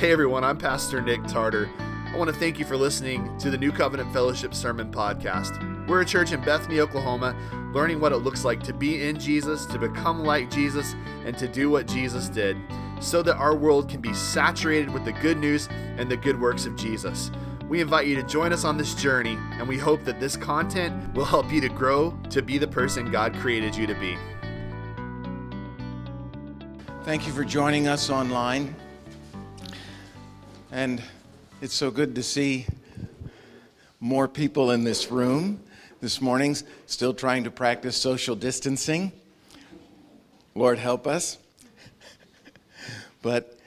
Hey everyone, I'm Pastor Nick Tarter. I want to thank you for listening to the New Covenant Fellowship Sermon Podcast. We're a church in Bethany, Oklahoma, learning what it looks like to be in Jesus, to become like Jesus, and to do what Jesus did, so that our world can be saturated with the good news and the good works of Jesus. We invite you to join us on this journey, and we hope that this content will help you to grow to be the person God created you to be. Thank you for joining us online. And it's so good to see more people in this room this morning, still trying to practice social distancing. Lord, help us. but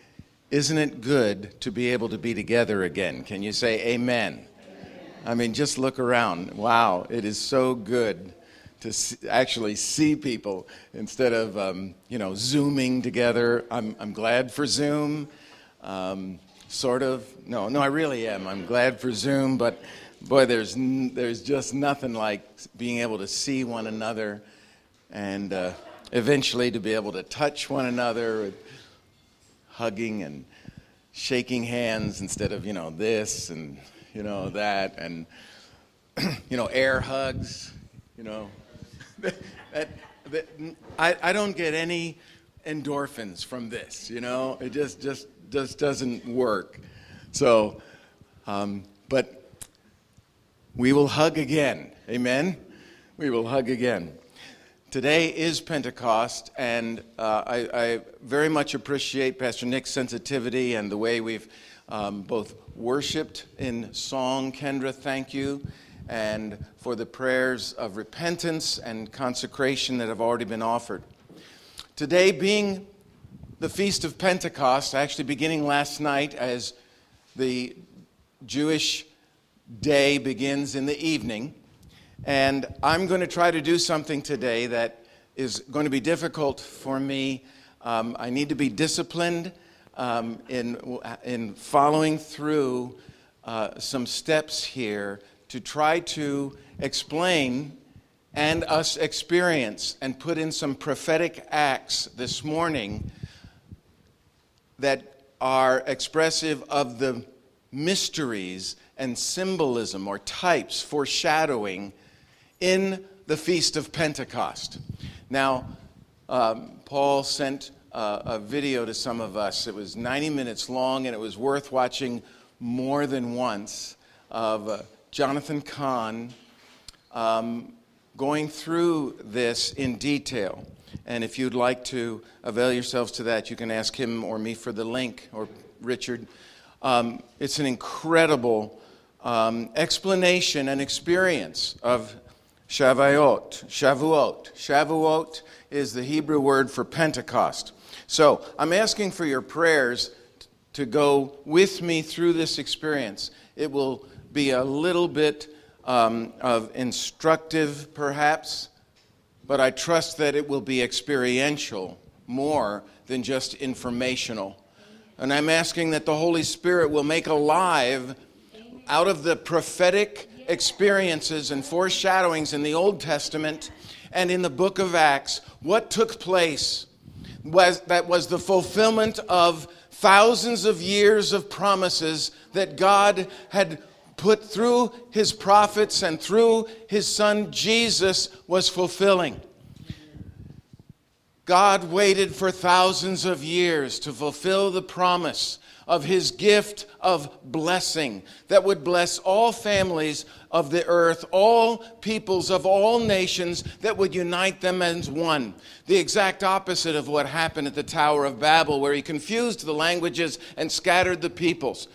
isn't it good to be able to be together again? Can you say amen? amen. I mean, just look around. Wow, it is so good to see, actually see people instead of, um, you know, Zooming together. I'm, I'm glad for Zoom. Um, sort of. No, no, I really am. I'm glad for Zoom, but boy, there's, there's just nothing like being able to see one another and uh, eventually to be able to touch one another, hugging and shaking hands instead of, you know, this and, you know, that, and, you know, air hugs, you know. that, that, I, I don't get any endorphins from this, you know. It just, just just doesn't work. So, um, but we will hug again. Amen? We will hug again. Today is Pentecost, and uh, I, I, very much appreciate Pastor Nick's sensitivity and the way we've um, both worshiped in song. Kendra, thank you, and for the prayers of repentance and consecration that have already been offered. Today, being the Feast of Pentecost, actually beginning last night as the Jewish day begins in the evening. And I'm going to try to do something today that is going to be difficult for me. Um, I need to be disciplined um, in, in following through uh, some steps here to try to explain and us experience and put in some prophetic acts this morning that are expressive of the mysteries and symbolism or types, foreshadowing in the Feast of Pentecost. Now, um, Paul sent uh, a video to some of us. It was 90 minutes long and it was worth watching more than once of uh, Jonathan Cahn um, going through this in detail. And if you'd like to avail yourselves to that, you can ask him or me for the link, or Richard. Um, it's an incredible um, explanation and experience of Shavuot. Shavuot. Shavuot is the Hebrew word for Pentecost. So I'm asking for your prayers to go with me through this experience. It will be a little bit um, of instructive, perhaps but I trust that it will be experiential more than just informational. And I'm asking that the Holy Spirit will make alive out of the prophetic experiences and foreshadowings in the Old Testament and in the book of Acts what took place was that was the fulfillment of thousands of years of promises that God had put through his prophets and through his son Jesus was fulfilling. God waited for thousands of years to fulfill the promise of his gift of blessing that would bless all families of the earth, all peoples of all nations, that would unite them as one. The exact opposite of what happened at the Tower of Babel, where he confused the languages and scattered the peoples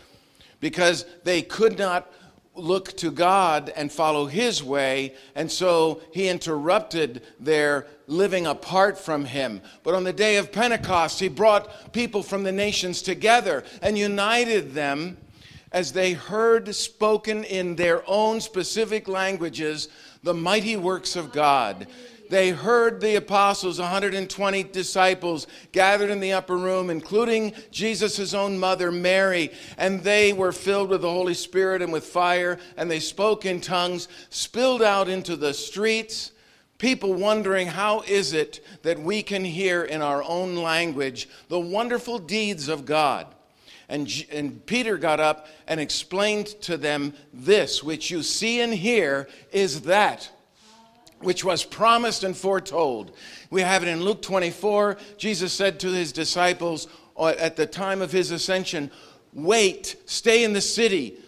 because they could not look to God and follow His way, and so He interrupted their living apart from Him. But on the day of Pentecost, He brought people from the nations together and united them as they heard spoken in their own specific languages the mighty works of God they heard the apostles, 120 disciples, gathered in the upper room, including Jesus' own mother, Mary, and they were filled with the Holy Spirit and with fire, and they spoke in tongues, spilled out into the streets. People wondering how is it that we can hear in our own language the wonderful deeds of God. And, and Peter got up and explained to them this, which you see and hear is that which was promised and foretold. We have it in Luke 24. Jesus said to his disciples uh, at the time of his ascension, Wait, stay in the city,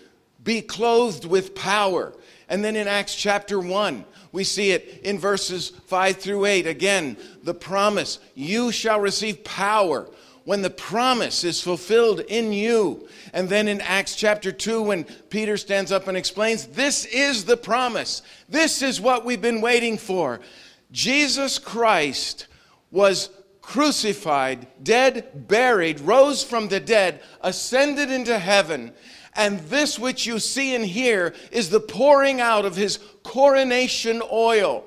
be clothed with power. And then in Acts chapter 1, we see it in verses 5 through 8. Again, the promise you shall receive power when the promise is fulfilled in you. And then in Acts chapter 2, when Peter stands up and explains, This is the promise. This is what we've been waiting for. Jesus Christ was crucified, dead, buried, rose from the dead, ascended into heaven. And this which you see and hear is the pouring out of his coronation oil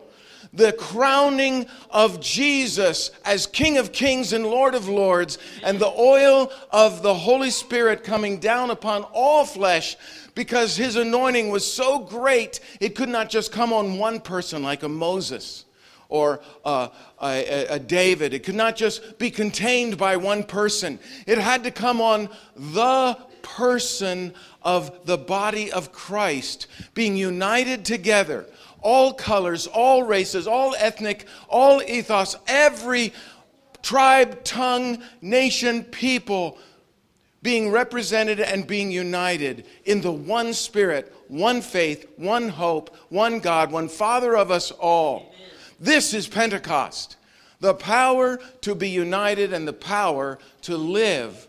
the crowning of Jesus as King of Kings and Lord of Lords, and the oil of the Holy Spirit coming down upon all flesh because his anointing was so great, it could not just come on one person like a Moses or uh, a, a, David. It could not just be contained by one person, it had to come on the person of the body of Christ, being united together all colors, all races, all ethnic, all ethos, every tribe, tongue, nation, people being represented and being united in the one Spirit, one faith, one hope, one God, one Father of us all. This is Pentecost the power to be united and the power to live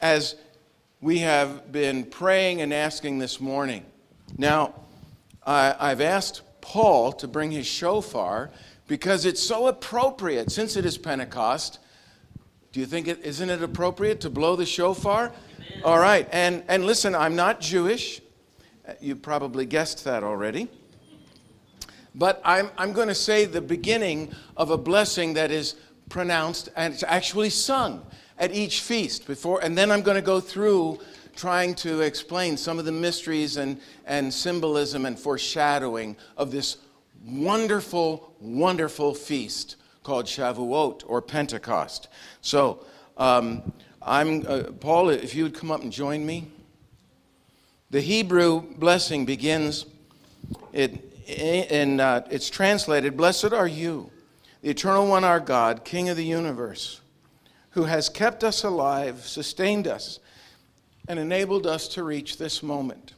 as we have been praying and asking this morning. Now, I, have asked Paul to bring his shofar because it's so appropriate since it is Pentecost. Do you think it isn't it appropriate to blow the shofar? Amen. All right. And and listen, I'm not Jewish. You probably guessed that already. But I'm I'm going to say the beginning of a blessing that is pronounced and it's actually sung at each feast before and then I'm going to go through trying to explain some of the mysteries and, and symbolism and foreshadowing of this wonderful, wonderful feast called Shavuot or Pentecost. So, um, I'm, uh, Paul, if you would come up and join me. The Hebrew blessing begins, it, and uh, it's translated Blessed are you, the eternal one, our God, King of the universe, who has kept us alive, sustained us and enabled us to reach this moment.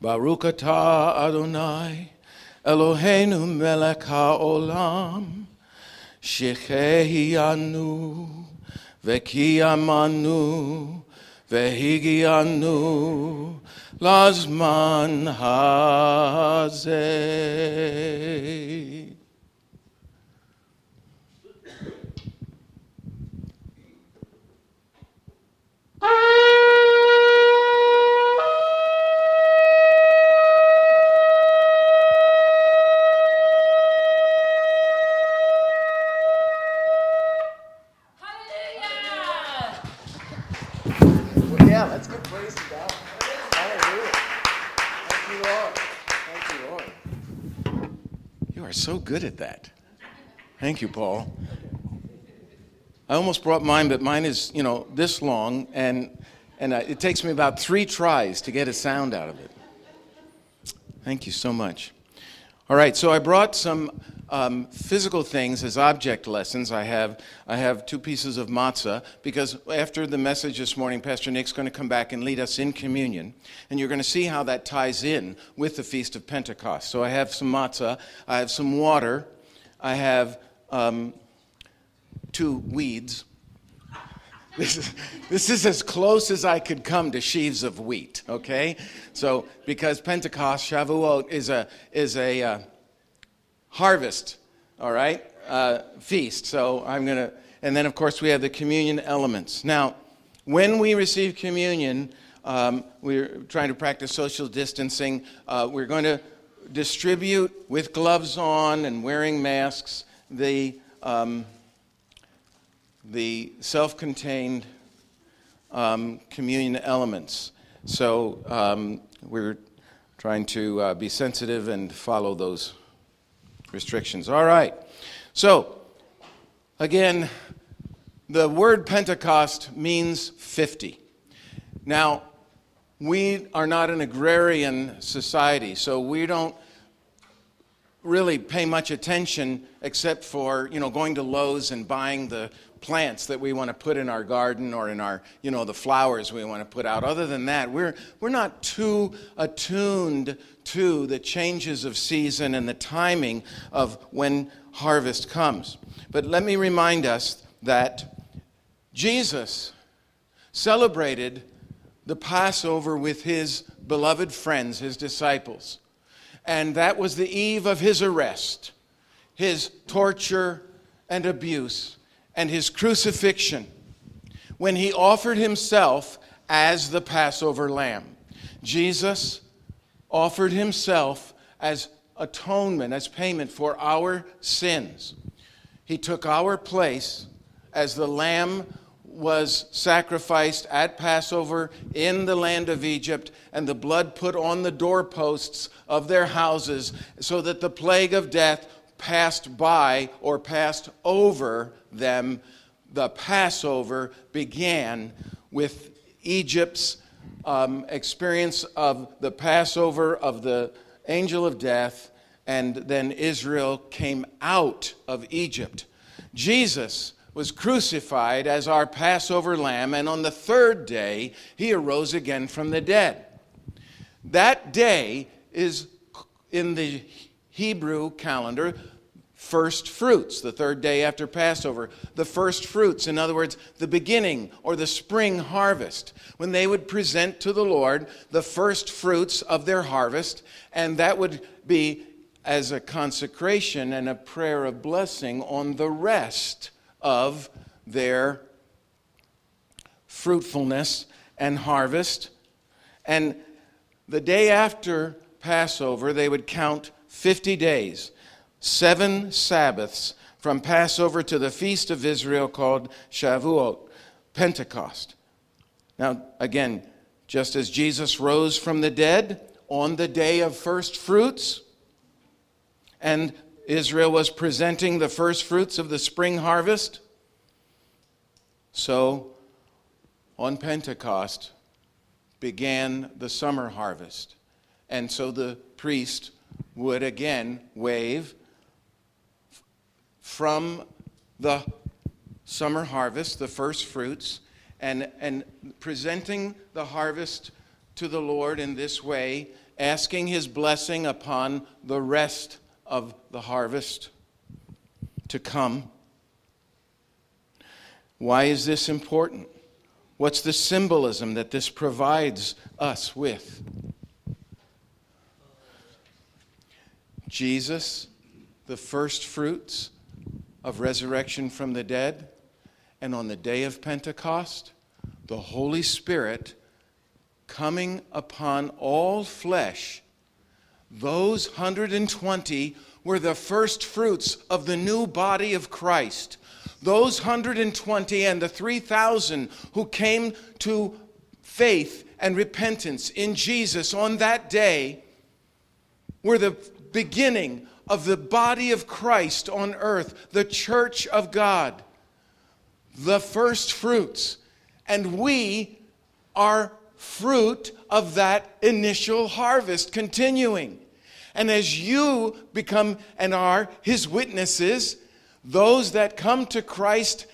Baruch atah Adonai Eloheinu melech haolam shechehianu vekiyamanu vehigianu lazman hazeh. So good at that. Thank you, Paul. I almost brought mine, but mine is, you know, this long, and, and uh, it takes me about three tries to get a sound out of it. Thank you so much. All right, so I brought some um, physical things as object lessons. I have, I have two pieces of matzah because after the message this morning, Pastor Nick's going to come back and lead us in communion. And you're going to see how that ties in with the Feast of Pentecost. So I have some matzah, I have some water, I have um, two weeds. This is, this is as close as I could come to sheaves of wheat, okay? So, because Pentecost, Shavuot, is a, is a, uh, harvest, all right, uh, feast. So I'm going to, and then of course we have the communion elements. Now, when we receive communion, um, we're trying to practice social distancing. Uh, we're going to distribute with gloves on and wearing masks the, um, the self contained um, communion elements. So um, we're trying to uh, be sensitive and follow those restrictions. All right. So, again, the word Pentecost means 50. Now, we are not an agrarian society, so we don't really pay much attention except for, you know, going to Lowe's and buying the plants that we want to put in our garden or in our, you know, the flowers we want to put out. Other than that, we're, we're not too attuned to the changes of season and the timing of when harvest comes. But let me remind us that Jesus celebrated the Passover with his beloved friends, his disciples. And that was the eve of his arrest, his torture and abuse, and his crucifixion when he offered himself as the Passover lamb. Jesus offered himself as atonement, as payment for our sins. He took our place as the lamb was sacrificed at Passover in the land of Egypt, and the blood put on the doorposts of their houses, so that the plague of death passed by or passed over them. The Passover began with Egypt's um, experience of the Passover of the angel of death, and then Israel came out of Egypt. Jesus was crucified as our Passover lamb, and on the third day, he arose again from the dead. That day is in the Hebrew calendar first fruits, the third day after Passover. The first fruits, in other words, the beginning or the spring harvest, when they would present to the Lord the first fruits of their harvest, and that would be as a consecration and a prayer of blessing on the rest of their fruitfulness and harvest. And the day after Passover, they would count 50 days, seven Sabbaths from Passover to the feast of Israel called Shavuot, Pentecost. Now, again, just as Jesus rose from the dead on the day of first fruits, and Israel was presenting the first fruits of the spring harvest. So, on Pentecost began the summer harvest. And so the priest would again wave from the summer harvest, the first fruits, and, and presenting the harvest to the Lord in this way, asking his blessing upon the rest of the harvest to come. Why is this important? What's the symbolism that this provides us with? Jesus, the first fruits of resurrection from the dead, and on the day of Pentecost, the Holy Spirit coming upon all flesh those 120 were the first fruits of the new body of Christ. Those 120 and the 3,000 who came to faith and repentance in Jesus on that day were the beginning of the body of Christ on earth, the church of God, the first fruits. And we are fruit of that initial harvest continuing. And as you become and are his witnesses, those that come to Christ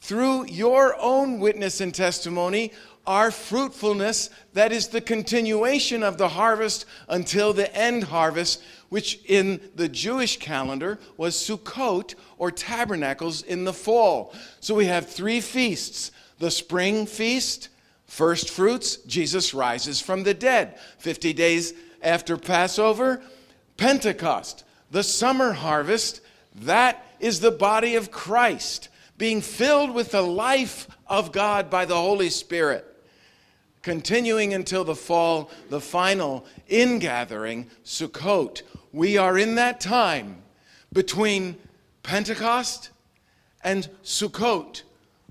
through your own witness and testimony are fruitfulness that is the continuation of the harvest until the end harvest, which in the Jewish calendar was Sukkot or tabernacles in the fall. So we have three feasts the spring feast, First fruits, Jesus rises from the dead. 50 days after Passover, Pentecost, the summer harvest, that is the body of Christ being filled with the life of God by the Holy Spirit. Continuing until the fall, the final ingathering, Sukkot. We are in that time between Pentecost and Sukkot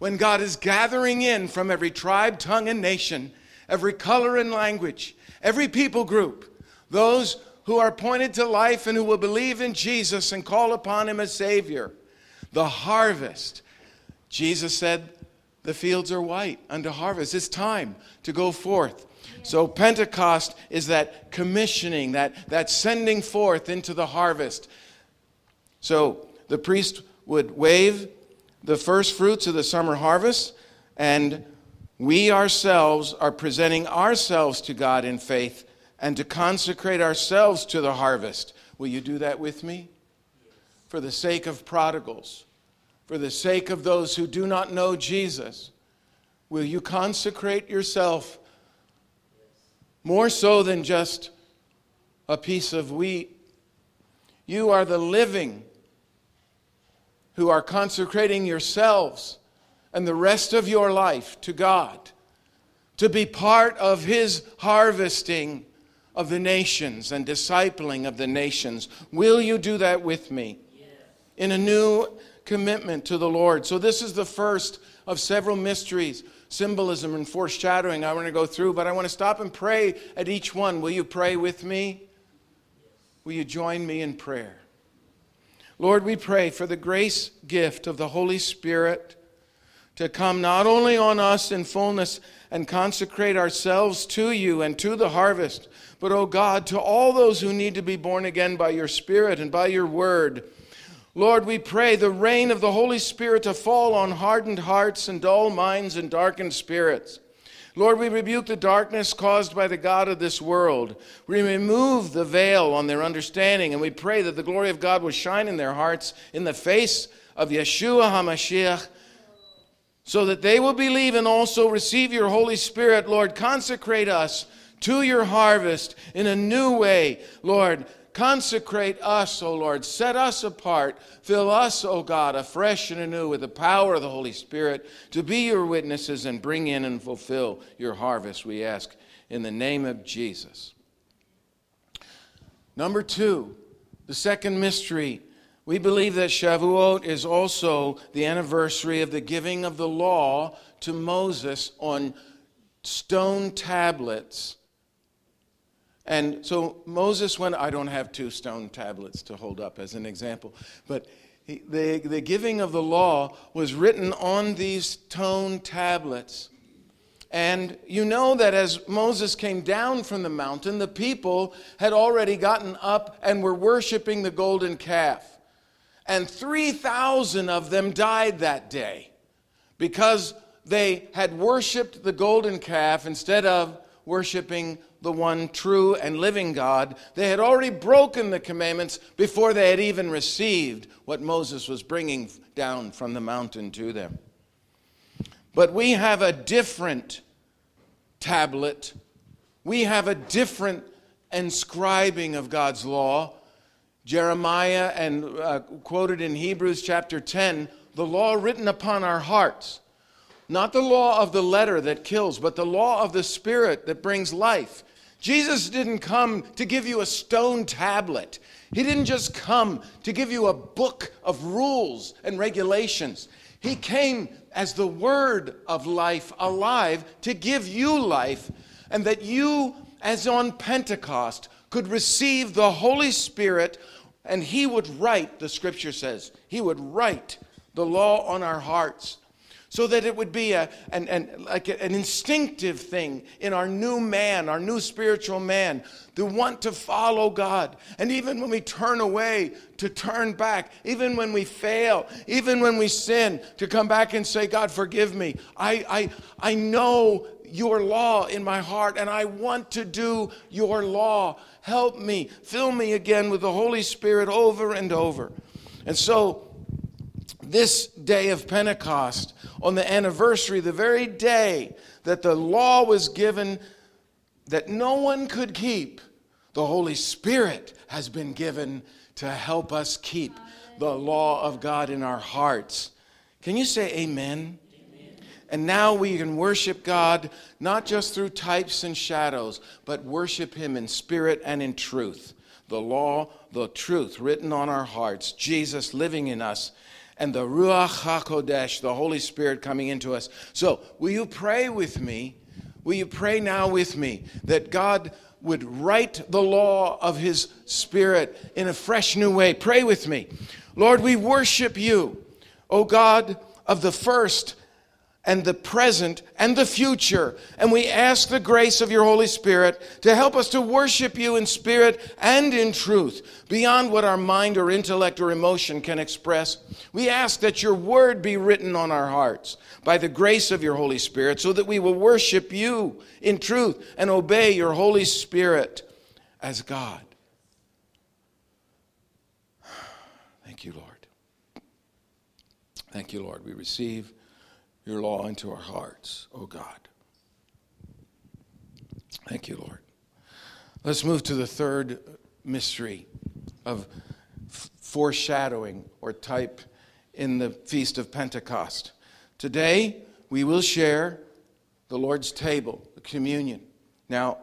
when God is gathering in from every tribe, tongue, and nation, every color and language, every people group, those who are pointed to life and who will believe in Jesus and call upon Him as Savior. The harvest. Jesus said, The fields are white unto harvest. It's time to go forth. So Pentecost is that commissioning, that, that sending forth into the harvest. So the priest would wave the first fruits of the summer harvest, and we ourselves are presenting ourselves to God in faith and to consecrate ourselves to the harvest. Will you do that with me? For the sake of prodigals, for the sake of those who do not know Jesus, will you consecrate yourself more so than just a piece of wheat? You are the living who are consecrating yourselves and the rest of your life to God to be part of His harvesting of the nations and discipling of the nations. Will you do that with me? In a new commitment to the Lord. So, this is the first of several mysteries, symbolism, and foreshadowing I want to go through, but I want to stop and pray at each one. Will you pray with me? Will you join me in prayer? Lord, we pray for the grace gift of the Holy Spirit to come not only on us in fullness and consecrate ourselves to you and to the harvest, but, O oh God, to all those who need to be born again by your Spirit and by your word. Lord, we pray the rain of the Holy Spirit to fall on hardened hearts and dull minds and darkened spirits. Lord, we rebuke the darkness caused by the God of this world. We remove the veil on their understanding, and we pray that the glory of God will shine in their hearts in the face of Yeshua HaMashiach, so that they will believe and also receive your Holy Spirit. Lord, consecrate us to your harvest in a new way. Lord, Consecrate us, O Lord. Set us apart. Fill us, O God, afresh and anew with the power of the Holy Spirit to be your witnesses and bring in and fulfill your harvest, we ask in the name of Jesus. Number two, the second mystery. We believe that Shavuot is also the anniversary of the giving of the law to Moses on stone tablets and so Moses went, I don't have two stone tablets to hold up as an example, but he, the, the giving of the law was written on these stone tablets. And you know that as Moses came down from the mountain, the people had already gotten up and were worshiping the golden calf. And 3,000 of them died that day because they had worshiped the golden calf instead of worshiping the one true and living God. They had already broken the commandments before they had even received what Moses was bringing down from the mountain to them. But we have a different tablet, we have a different inscribing of God's law. Jeremiah and uh, quoted in Hebrews chapter 10 the law written upon our hearts. Not the law of the letter that kills, but the law of the Spirit that brings life. Jesus didn't come to give you a stone tablet. He didn't just come to give you a book of rules and regulations. He came as the word of life alive to give you life, and that you, as on Pentecost, could receive the Holy Spirit, and He would write, the scripture says, He would write the law on our hearts so that it would be a, an, an, like an instinctive thing in our new man, our new spiritual man, to want to follow God. And even when we turn away, to turn back. Even when we fail, even when we sin, to come back and say, God, forgive me. I, I, I know your law in my heart and I want to do your law. Help me. Fill me again with the Holy Spirit over and over. And so, this day of Pentecost, on the anniversary, the very day that the law was given that no one could keep, the Holy Spirit has been given to help us keep the law of God in our hearts. Can you say amen? amen? And now we can worship God not just through types and shadows, but worship Him in spirit and in truth. The law, the truth written on our hearts, Jesus living in us and the Ruach HaKodesh, the Holy Spirit coming into us. So, will you pray with me? Will you pray now with me that God would write the law of His Spirit in a fresh new way? Pray with me. Lord, we worship you. O God, of the first and the present and the future. And we ask the grace of your Holy Spirit to help us to worship you in spirit and in truth, beyond what our mind or intellect or emotion can express. We ask that your word be written on our hearts by the grace of your Holy Spirit, so that we will worship you in truth and obey your Holy Spirit as God. Thank you, Lord. Thank you, Lord. We receive your law into our hearts, O oh God. Thank you, Lord. Let's move to the third mystery of foreshadowing or type in the Feast of Pentecost. Today, we will share the Lord's table, the communion. Now,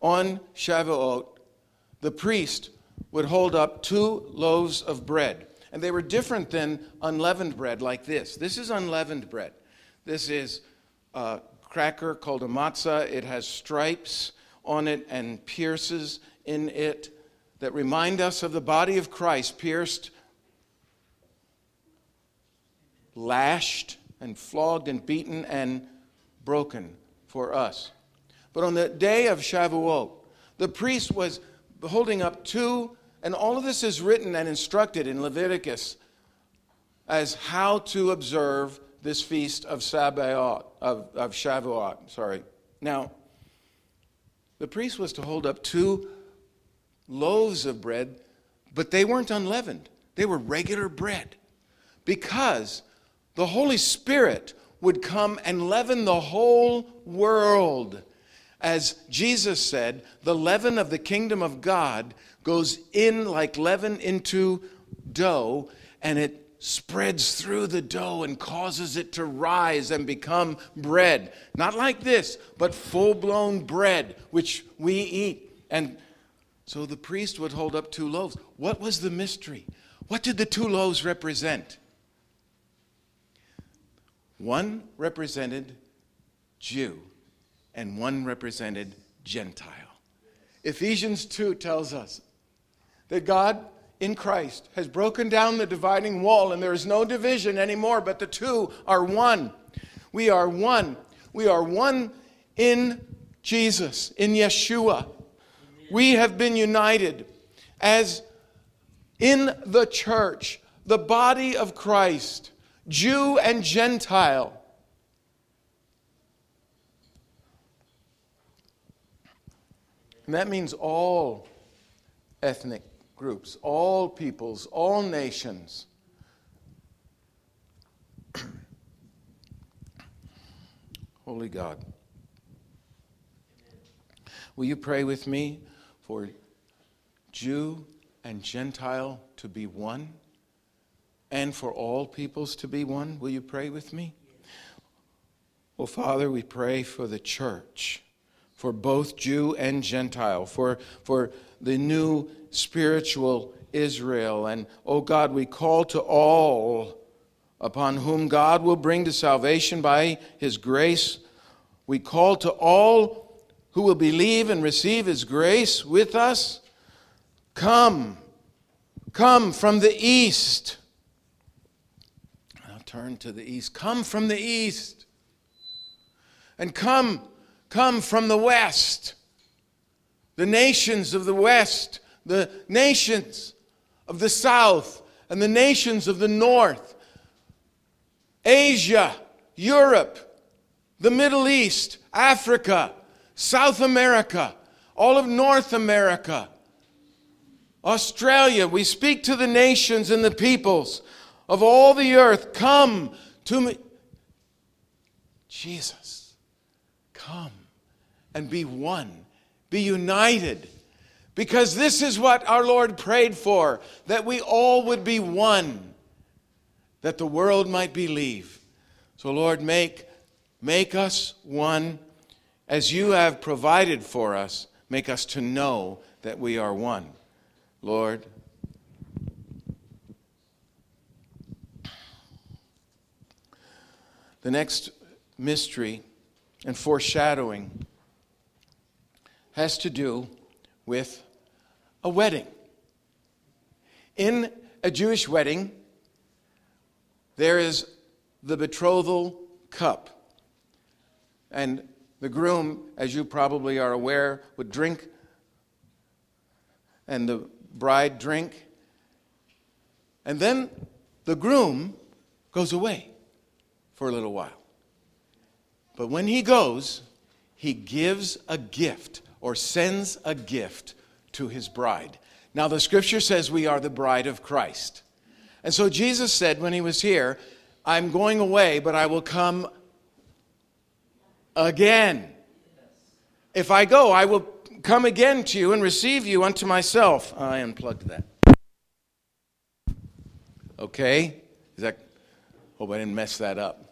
on Shavuot, the priest would hold up two loaves of bread, and they were different than unleavened bread like this. This is unleavened bread. This is a cracker called a matzah. It has stripes on it and pierces in it that remind us of the body of Christ pierced, lashed, and flogged and beaten and broken for us. But on the day of Shavuot, the priest was holding up two, and all of this is written and instructed in Leviticus as how to observe this feast of Sabaoth, of, of Shavuot, sorry. Now, the priest was to hold up two loaves of bread, but they weren't unleavened. They were regular bread because the Holy Spirit would come and leaven the whole world. As Jesus said, the leaven of the kingdom of God goes in like leaven into dough, and it spreads through the dough and causes it to rise and become bread. Not like this, but full blown bread, which we eat. And so the priest would hold up two loaves. What was the mystery? What did the two loaves represent? One represented Jew, and one represented Gentile. Ephesians 2 tells us that God in Christ has broken down the dividing wall, and there is no division anymore, but the two are one. We are one. We are one in Jesus, in Yeshua. We have been united as in the church, the body of Christ, Jew and Gentile. And that means all ethnic groups, all peoples, all nations. Holy God. Will you pray with me for Jew and Gentile to be one and for all peoples to be one? Will you pray with me? Well, Father, we pray for the church, for both Jew and Gentile, for, for the new spiritual Israel. And, oh God, we call to all upon whom God will bring to salvation by his grace. We call to all who will believe and receive his grace with us. Come, come from the east. Turn to the east. Come from the east. And come, come from the west. The nations of the west the nations of the south and the nations of the north, Asia, Europe, the Middle East, Africa, South America, all of North America, Australia. We speak to the nations and the peoples of all the earth. Come to me. Jesus, come and be one, be united because this is what our Lord prayed for that we all would be one, that the world might believe. So, Lord, make, make us one as you have provided for us. Make us to know that we are one. Lord, the next mystery and foreshadowing has to do with a wedding. In a Jewish wedding, there is the betrothal cup. And the groom, as you probably are aware, would drink, and the bride drink. And then the groom goes away for a little while. But when he goes, he gives a gift or sends a gift to his bride. Now, the scripture says we are the bride of Christ. And so Jesus said when he was here, I'm going away, but I will come again. If I go, I will come again to you and receive you unto myself. Ah, I unplugged that. Okay? Is that hope I didn't mess that up.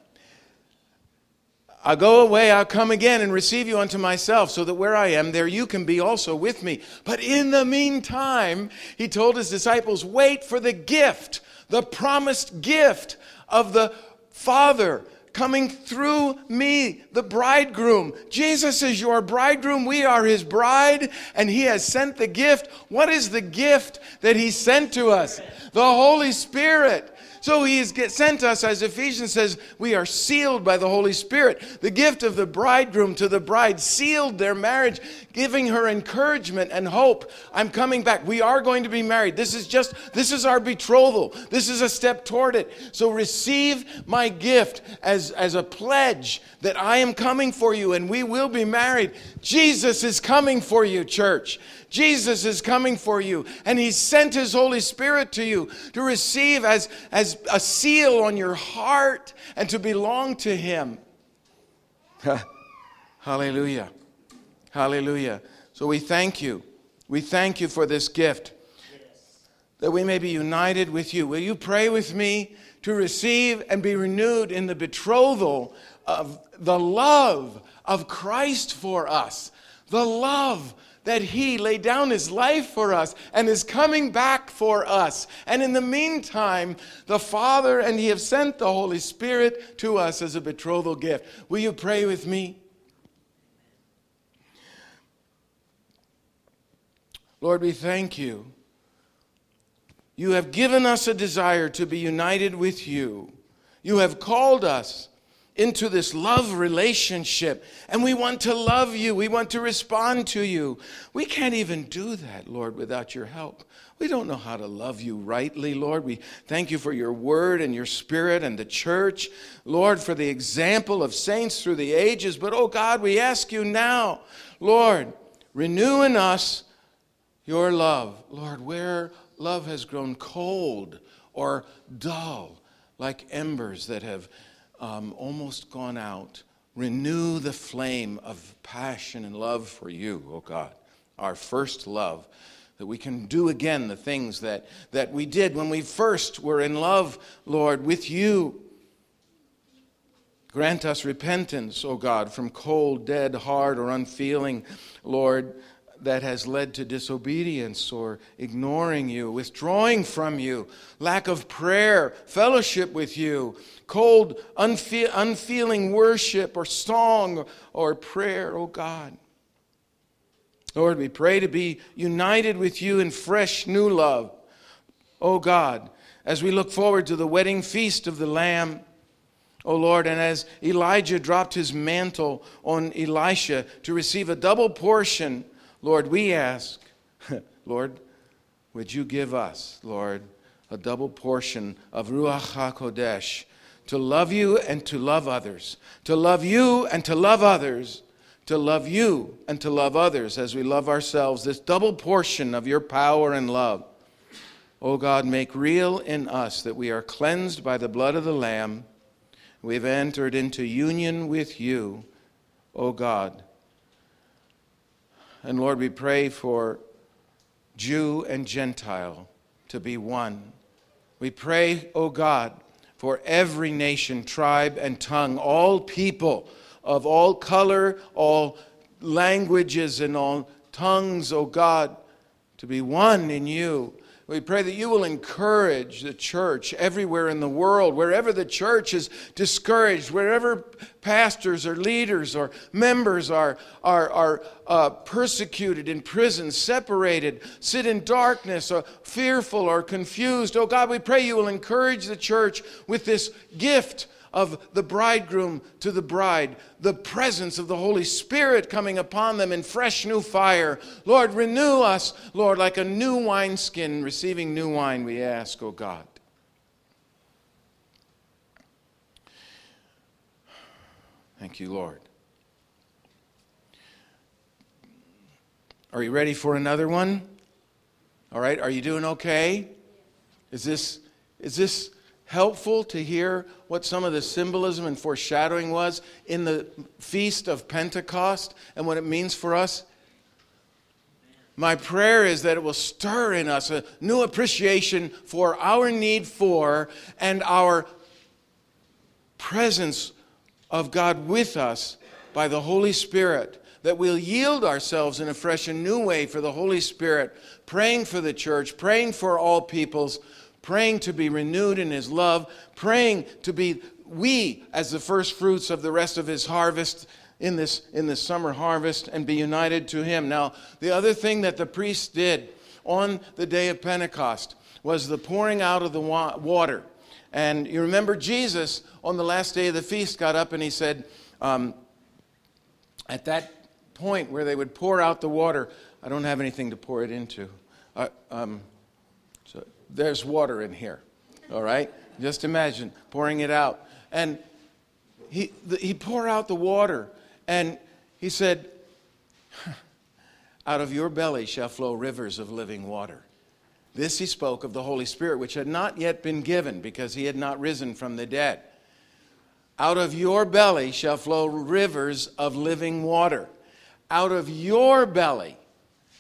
I'll go away, I'll come again and receive you unto myself, so that where I am, there you can be also with me. But in the meantime, he told his disciples, wait for the gift, the promised gift of the Father coming through me, the bridegroom. Jesus is your bridegroom. We are his bride, and he has sent the gift. What is the gift that he sent to us? The Holy Spirit. So he has sent us, as Ephesians says, we are sealed by the Holy Spirit. The gift of the bridegroom to the bride sealed their marriage, giving her encouragement and hope. I'm coming back. We are going to be married. This is just, this is our betrothal. This is a step toward it. So receive my gift as, as a pledge that I am coming for you and we will be married. Jesus is coming for you, church. Jesus is coming for you, and He sent His Holy Spirit to you to receive as, as a seal on your heart and to belong to Him. Hallelujah. Hallelujah. So we thank you. We thank you for this gift that we may be united with you. Will you pray with me to receive and be renewed in the betrothal of the love of Christ for us? The love that He laid down His life for us and is coming back for us. And in the meantime, the Father and He have sent the Holy Spirit to us as a betrothal gift. Will you pray with me? Lord, we thank you. You have given us a desire to be united with you. You have called us into this love relationship. And we want to love you. We want to respond to you. We can't even do that, Lord, without your help. We don't know how to love you rightly, Lord. We thank you for your word and your spirit and the church, Lord, for the example of saints through the ages. But, oh God, we ask you now, Lord, renew in us your love. Lord, where love has grown cold or dull, like embers that have um, almost gone out, renew the flame of passion and love for you, oh God, our first love, that we can do again the things that, that we did when we first were in love, Lord, with you. Grant us repentance, O God, from cold, dead, hard, or unfeeling, Lord that has led to disobedience or ignoring you, withdrawing from you, lack of prayer, fellowship with you, cold, unfe- unfeeling worship or song or prayer, oh God. Lord, we pray to be united with you in fresh new love, oh God, as we look forward to the wedding feast of the Lamb. O Lord, and as Elijah dropped his mantle on Elisha to receive a double portion Lord, we ask, Lord, would you give us, Lord, a double portion of Ruach HaKodesh to love you and to love others, to love you and to love others, to love you and to love others as we love ourselves, this double portion of your power and love. O oh God, make real in us that we are cleansed by the blood of the Lamb. We've entered into union with you, O oh God and Lord, we pray for Jew and Gentile to be one. We pray, O oh God, for every nation, tribe, and tongue, all people of all color, all languages, and all tongues, O oh God, to be one in you we pray that you will encourage the church everywhere in the world, wherever the church is discouraged, wherever pastors or leaders or members are, are, are uh, persecuted, in prison, separated, sit in darkness, or fearful or confused. Oh God, we pray you will encourage the church with this gift of the bridegroom to the bride, the presence of the Holy Spirit coming upon them in fresh new fire. Lord, renew us, Lord, like a new wineskin receiving new wine, we ask, O oh God. Thank you, Lord. Are you ready for another one? All right, are you doing okay? Is this is this helpful to hear what some of the symbolism and foreshadowing was in the feast of Pentecost and what it means for us? My prayer is that it will stir in us a new appreciation for our need for and our presence of God with us by the Holy Spirit that we'll yield ourselves in a fresh and new way for the Holy Spirit, praying for the church, praying for all peoples, praying to be renewed in His love, praying to be we as the first fruits of the rest of His harvest in this, in this summer harvest and be united to Him. Now, the other thing that the priests did on the day of Pentecost was the pouring out of the wa- water. And you remember Jesus on the last day of the feast got up and he said, um, at that point where they would pour out the water. I don't have anything to pour it into. Uh, um, there's water in here, all right? Just imagine pouring it out. And he, the, he poured out the water, and he said, Out of your belly shall flow rivers of living water. This he spoke of the Holy Spirit, which had not yet been given because he had not risen from the dead. Out of your belly shall flow rivers of living water out of your belly,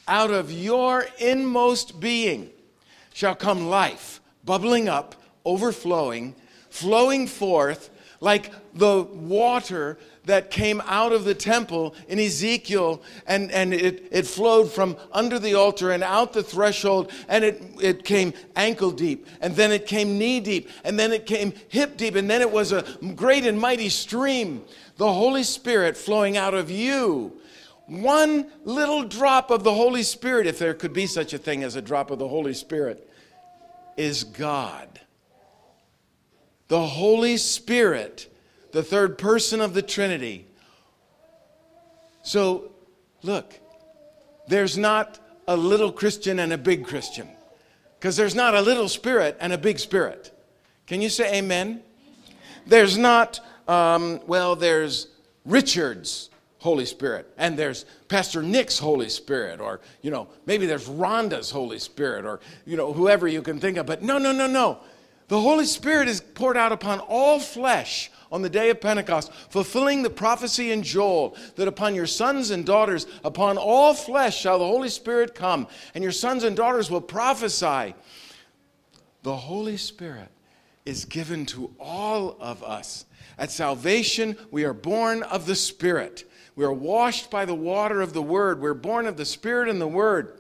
out of your inmost being, shall come life, bubbling up, overflowing, flowing forth like the water that came out of the temple in Ezekiel, and, and it, it flowed from under the altar and out the threshold, and it, it came ankle deep, and then it came knee deep, and then it came hip deep, and then it was a great and mighty stream. The Holy Spirit flowing out of you one little drop of the Holy Spirit, if there could be such a thing as a drop of the Holy Spirit, is God. The Holy Spirit, the third person of the Trinity. So, look, there's not a little Christian and a big Christian, because there's not a little spirit and a big spirit. Can you say amen? There's not, um, well, there's Richard's Holy Spirit, and there's Pastor Nick's Holy Spirit, or, you know, maybe there's Rhonda's Holy Spirit, or, you know, whoever you can think of. But no, no, no, no. The Holy Spirit is poured out upon all flesh on the day of Pentecost, fulfilling the prophecy in Joel that upon your sons and daughters, upon all flesh shall the Holy Spirit come, and your sons and daughters will prophesy. The Holy Spirit is given to all of us. At salvation, we are born of the Spirit. We are washed by the water of the Word. We're born of the Spirit and the Word.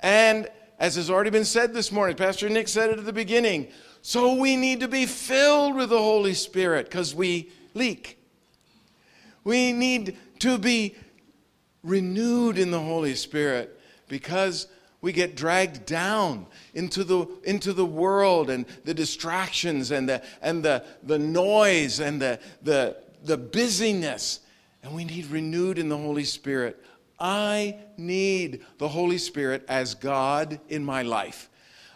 And as has already been said this morning, Pastor Nick said it at the beginning, so we need to be filled with the Holy Spirit because we leak. We need to be renewed in the Holy Spirit because we get dragged down into the, into the world and the distractions and the, and the, the noise and the, the, the busyness and we need renewed in the Holy Spirit. I need the Holy Spirit as God in my life.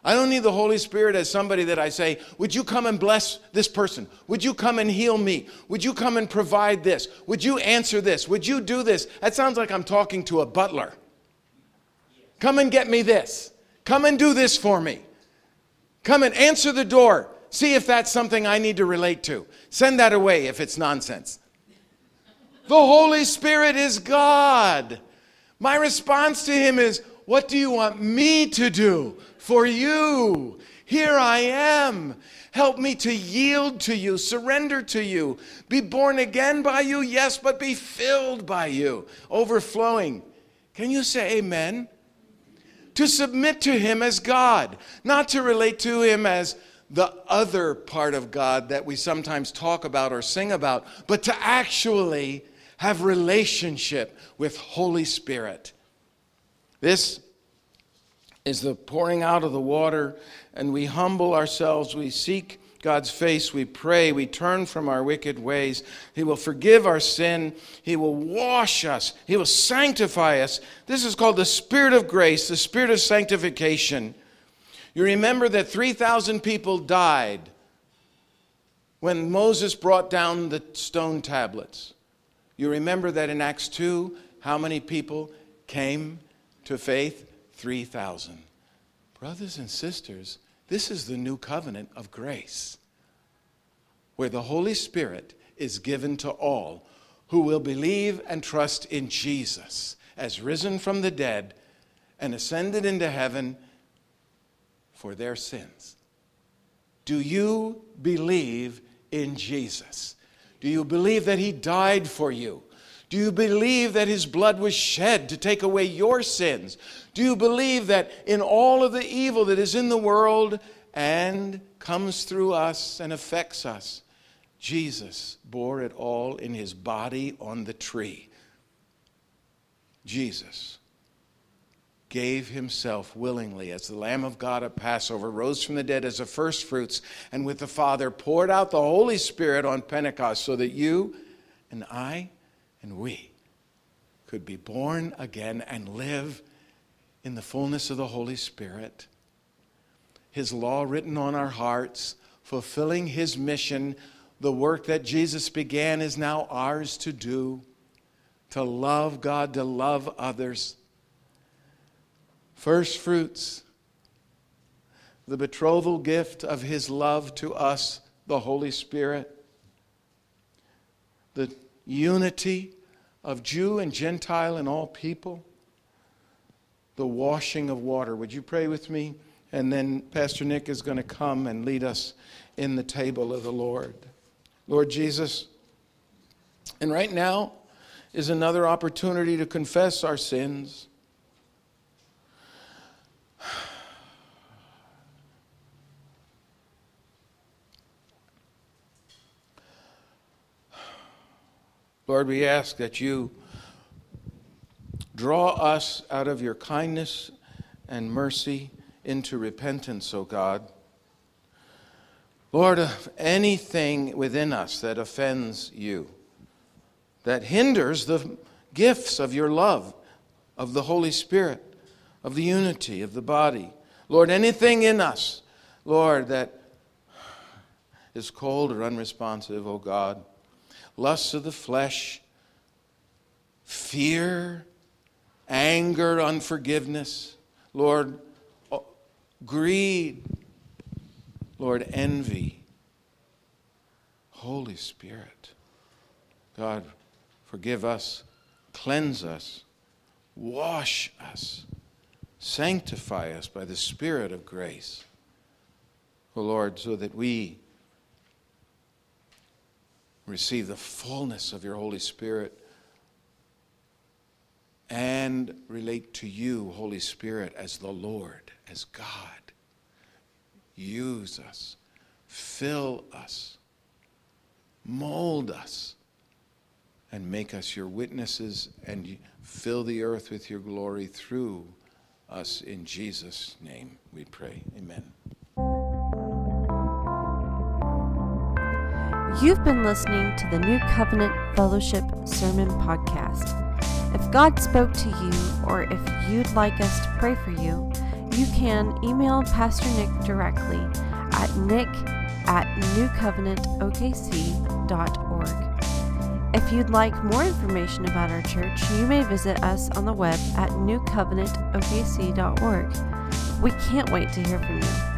I don't need the Holy Spirit as somebody that I say, Would you come and bless this person? Would you come and heal me? Would you come and provide this? Would you answer this? Would you do this? That sounds like I'm talking to a butler. Come and get me this. Come and do this for me. Come and answer the door. See if that's something I need to relate to. Send that away if it's nonsense. The Holy Spirit is God. My response to Him is, What do you want me to do for you? Here I am. Help me to yield to you, surrender to you, be born again by you, yes, but be filled by you, overflowing. Can you say amen? To submit to Him as God, not to relate to Him as the other part of God that we sometimes talk about or sing about, but to actually have relationship with Holy Spirit. This is the pouring out of the water, and we humble ourselves. We seek God's face, we pray, we turn from our wicked ways. He will forgive our sin. He will wash us. He will sanctify us. This is called the Spirit of grace, the Spirit of sanctification. You remember that 3,000 people died when Moses brought down the stone tablets. You remember that in Acts 2, how many people came to faith? 3,000. Brothers and sisters, this is the new covenant of grace, where the Holy Spirit is given to all who will believe and trust in Jesus as risen from the dead and ascended into heaven for their sins. Do you believe in Jesus? Do you believe that He died for you? Do you believe that His blood was shed to take away your sins? Do you believe that in all of the evil that is in the world and comes through us and affects us, Jesus bore it all in His body on the tree? Jesus gave himself willingly as the Lamb of God at Passover, rose from the dead as the firstfruits, and with the Father poured out the Holy Spirit on Pentecost so that you and I and we could be born again and live in the fullness of the Holy Spirit. His law written on our hearts, fulfilling His mission. The work that Jesus began is now ours to do to love God, to love others. First fruits, the betrothal gift of His love to us, the Holy Spirit. The unity of Jew and Gentile and all people, the washing of water. Would you pray with me? And then Pastor Nick is going to come and lead us in the table of the Lord. Lord Jesus, and right now is another opportunity to confess our sins. Lord, we ask that you draw us out of your kindness and mercy into repentance, O God. Lord, of anything within us that offends you, that hinders the gifts of your love, of the Holy Spirit, of the unity of the body. Lord, anything in us, Lord, that is cold or unresponsive, O God lusts of the flesh, fear, anger, unforgiveness, Lord, uh, greed, Lord, envy. Holy Spirit, God, forgive us, cleanse us, wash us, sanctify us by the Spirit of grace. O oh Lord, so that we receive the fullness of your Holy Spirit and relate to you, Holy Spirit, as the Lord, as God. Use us, fill us, mold us, and make us your witnesses and fill the earth with your glory through us. In Jesus' name we pray. Amen. You've been listening to the New Covenant Fellowship Sermon Podcast. If God spoke to you, or if you'd like us to pray for you, you can email Pastor Nick directly at nick at newcovenantokc.org. If you'd like more information about our church, you may visit us on the web at newcovenantokc.org. We can't wait to hear from you.